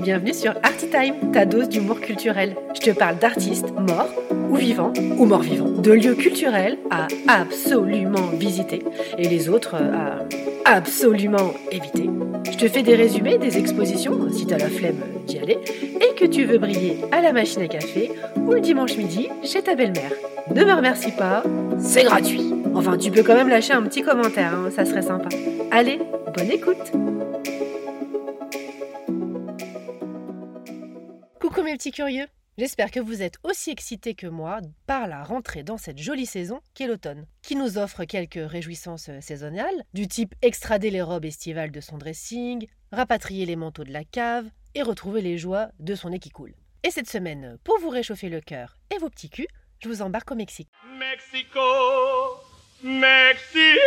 Bienvenue sur Artitime, ta dose d'humour culturel. Je te parle d'artistes morts ou vivants ou morts vivants, de lieux culturels à absolument visiter et les autres à absolument éviter. Je te fais des résumés des expositions si t'as la flemme d'y aller tu veux briller à la machine à café ou le dimanche midi chez ta belle-mère. Ne me remercie pas, c'est gratuit. Enfin, tu peux quand même lâcher un petit commentaire, hein, ça serait sympa. Allez, bonne écoute Coucou mes petits curieux J'espère que vous êtes aussi excités que moi par la rentrée dans cette jolie saison qu'est l'automne, qui nous offre quelques réjouissances saisonnières, du type extrader les robes estivales de son dressing, rapatrier les manteaux de la cave et retrouver les joies de son nez qui coule. Et cette semaine, pour vous réchauffer le cœur et vos petits culs, je vous embarque au Mexique. Mexico, Mexico.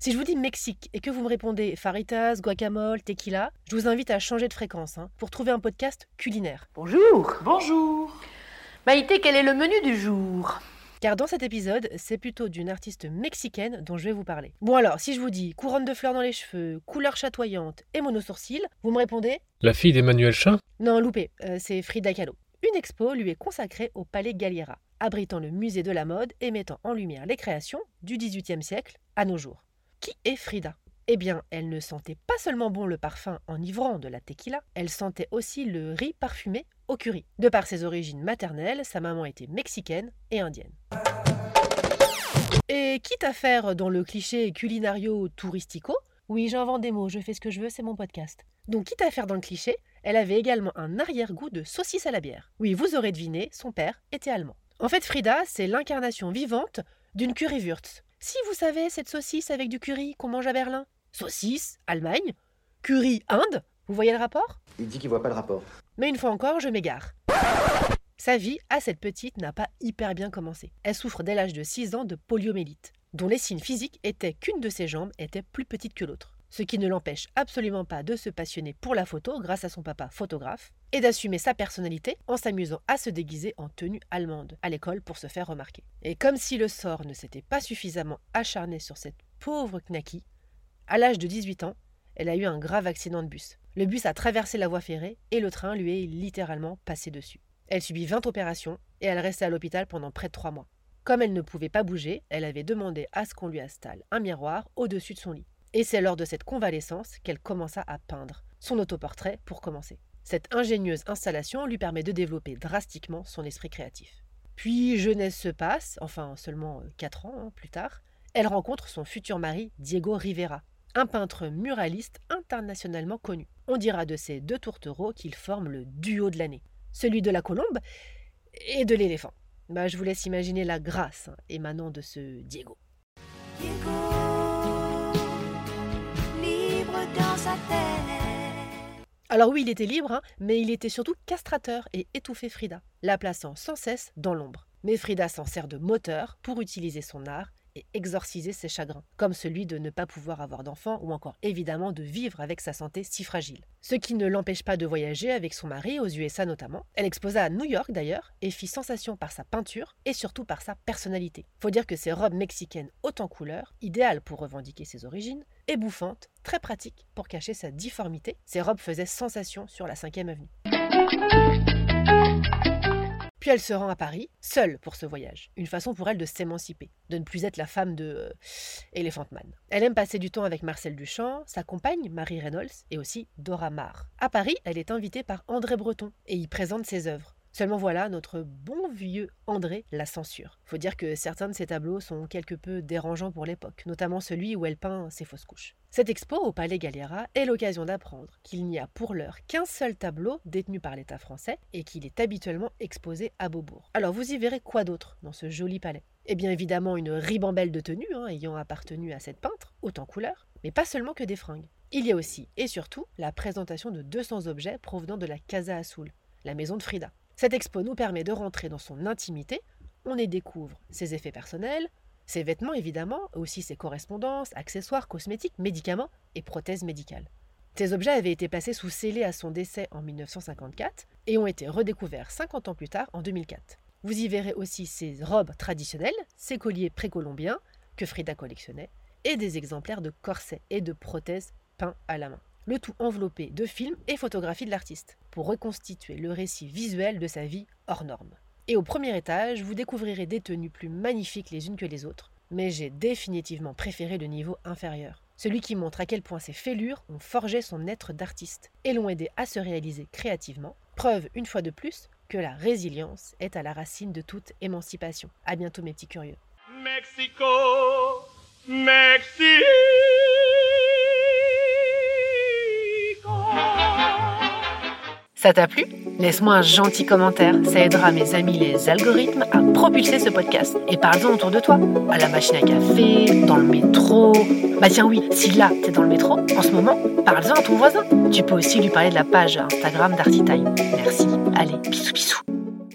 Si je vous dis Mexique et que vous me répondez faritas, guacamole, tequila, je vous invite à changer de fréquence hein, pour trouver un podcast culinaire. Bonjour Bonjour. Maïté, quel est le menu du jour? Car dans cet épisode, c'est plutôt d'une artiste mexicaine dont je vais vous parler. Bon alors, si je vous dis couronne de fleurs dans les cheveux, couleur chatoyante et monosourcil, vous me répondez La fille d'Emmanuel Chin? Non, loupé, euh, c'est Frida Kahlo. Une expo lui est consacrée au Palais Galliera, abritant le musée de la mode et mettant en lumière les créations du XVIIIe siècle à nos jours. Qui est Frida? Eh bien, elle ne sentait pas seulement bon le parfum enivrant de la tequila, elle sentait aussi le riz parfumé curry. De par ses origines maternelles, sa maman était mexicaine et indienne. Et quitte à faire dans le cliché culinario touristico, oui, j'invente des mots, je fais ce que je veux, c'est mon podcast. Donc, quitte à faire dans le cliché, elle avait également un arrière-goût de saucisse à la bière. Oui, vous aurez deviné, son père était allemand. En fait, Frida, c'est l'incarnation vivante d'une currywurst. Si vous savez, cette saucisse avec du curry qu'on mange à Berlin? Saucisse, Allemagne? Curry, Inde? Vous voyez le rapport? Il dit qu'il voit pas le rapport. Mais une fois encore, je m'égare. Sa vie à cette petite n'a pas hyper bien commencé. Elle souffre dès l'âge de 6 ans de poliomélite, dont les signes physiques étaient qu'une de ses jambes était plus petite que l'autre. Ce qui ne l'empêche absolument pas de se passionner pour la photo grâce à son papa photographe et d'assumer sa personnalité en s'amusant à se déguiser en tenue allemande à l'école pour se faire remarquer. Et comme si le sort ne s'était pas suffisamment acharné sur cette pauvre Knaki, à l'âge de 18 ans, elle a eu un grave accident de bus. Le bus a traversé la voie ferrée et le train lui est littéralement passé dessus. Elle subit 20 opérations et elle restait à l'hôpital pendant près de 3 mois. Comme elle ne pouvait pas bouger, elle avait demandé à ce qu'on lui installe un miroir au-dessus de son lit. Et c'est lors de cette convalescence qu'elle commença à peindre son autoportrait pour commencer. Cette ingénieuse installation lui permet de développer drastiquement son esprit créatif. Puis jeunesse se passe, enfin seulement 4 ans hein, plus tard, elle rencontre son futur mari Diego Rivera, un peintre muraliste internationalement connu. On dira de ces deux tourtereaux qu'ils forment le duo de l'année, celui de la colombe et de l'éléphant. Bah, je vous laisse imaginer la grâce hein, émanant de ce Diego. Alors oui, il était libre, hein, mais il était surtout castrateur et étouffait Frida, la plaçant sans cesse dans l'ombre. Mais Frida s'en sert de moteur pour utiliser son art et exorciser ses chagrins, comme celui de ne pas pouvoir avoir d'enfant ou encore évidemment de vivre avec sa santé si fragile. Ce qui ne l'empêche pas de voyager avec son mari aux USA notamment. Elle exposa à New York d'ailleurs et fit sensation par sa peinture et surtout par sa personnalité. Faut dire que ses robes mexicaines hautes en couleur, idéales pour revendiquer ses origines, et bouffantes, très pratiques pour cacher sa difformité, ses robes faisaient sensation sur la 5 avenue. Puis elle se rend à Paris, seule pour ce voyage. Une façon pour elle de s'émanciper, de ne plus être la femme de euh, Elephant Man. Elle aime passer du temps avec Marcel Duchamp, sa compagne Marie Reynolds et aussi Dora Maar. À Paris, elle est invitée par André Breton et y présente ses œuvres. Seulement voilà, notre bon vieux André la censure. Faut dire que certains de ses tableaux sont quelque peu dérangeants pour l'époque, notamment celui où elle peint ses fausses couches. Cette expo au Palais Galliera est l'occasion d'apprendre qu'il n'y a pour l'heure qu'un seul tableau détenu par l'État français et qu'il est habituellement exposé à Beaubourg. Alors vous y verrez quoi d'autre dans ce joli palais? Eh bien évidemment une ribambelle de tenues hein, ayant appartenu à cette peintre, haute en couleurs, mais pas seulement que des fringues. Il y a aussi et surtout la présentation de 200 objets provenant de la Casa Azul, la maison de Frida. Cette expo nous permet de rentrer dans son intimité, on y découvre ses effets personnels, ses vêtements évidemment, aussi ses correspondances, accessoires, cosmétiques, médicaments et prothèses médicales. Ces objets avaient été placés sous scellé à son décès en 1954 et ont été redécouverts 50 ans plus tard en 2004. Vous y verrez aussi ses robes traditionnelles, ses colliers précolombiens que Frida collectionnait, et des exemplaires de corsets et de prothèses peints à la main. Le tout enveloppé de films et photographies de l'artiste, pour reconstituer le récit visuel de sa vie hors norme. Et au premier étage, vous découvrirez des tenues plus magnifiques les unes que les autres, mais j'ai définitivement préféré le niveau inférieur, celui qui montre à quel point ses fêlures ont forgé son être d'artiste et l'ont aidé à se réaliser créativement, preuve une fois de plus que la résilience est à la racine de toute émancipation. À bientôt mes petits curieux. Mexico. Ça t'a plu? Laisse-moi un gentil commentaire, ça aidera mes amis les algorithmes à propulser ce podcast. Et parle-en autour de toi, à la machine à café, dans le métro. Bah tiens oui, si là t'es dans le métro, en ce moment, parle-en à ton voisin. Tu peux aussi lui parler de la page Instagram d'Artitime. Merci. Allez, bisous bisous.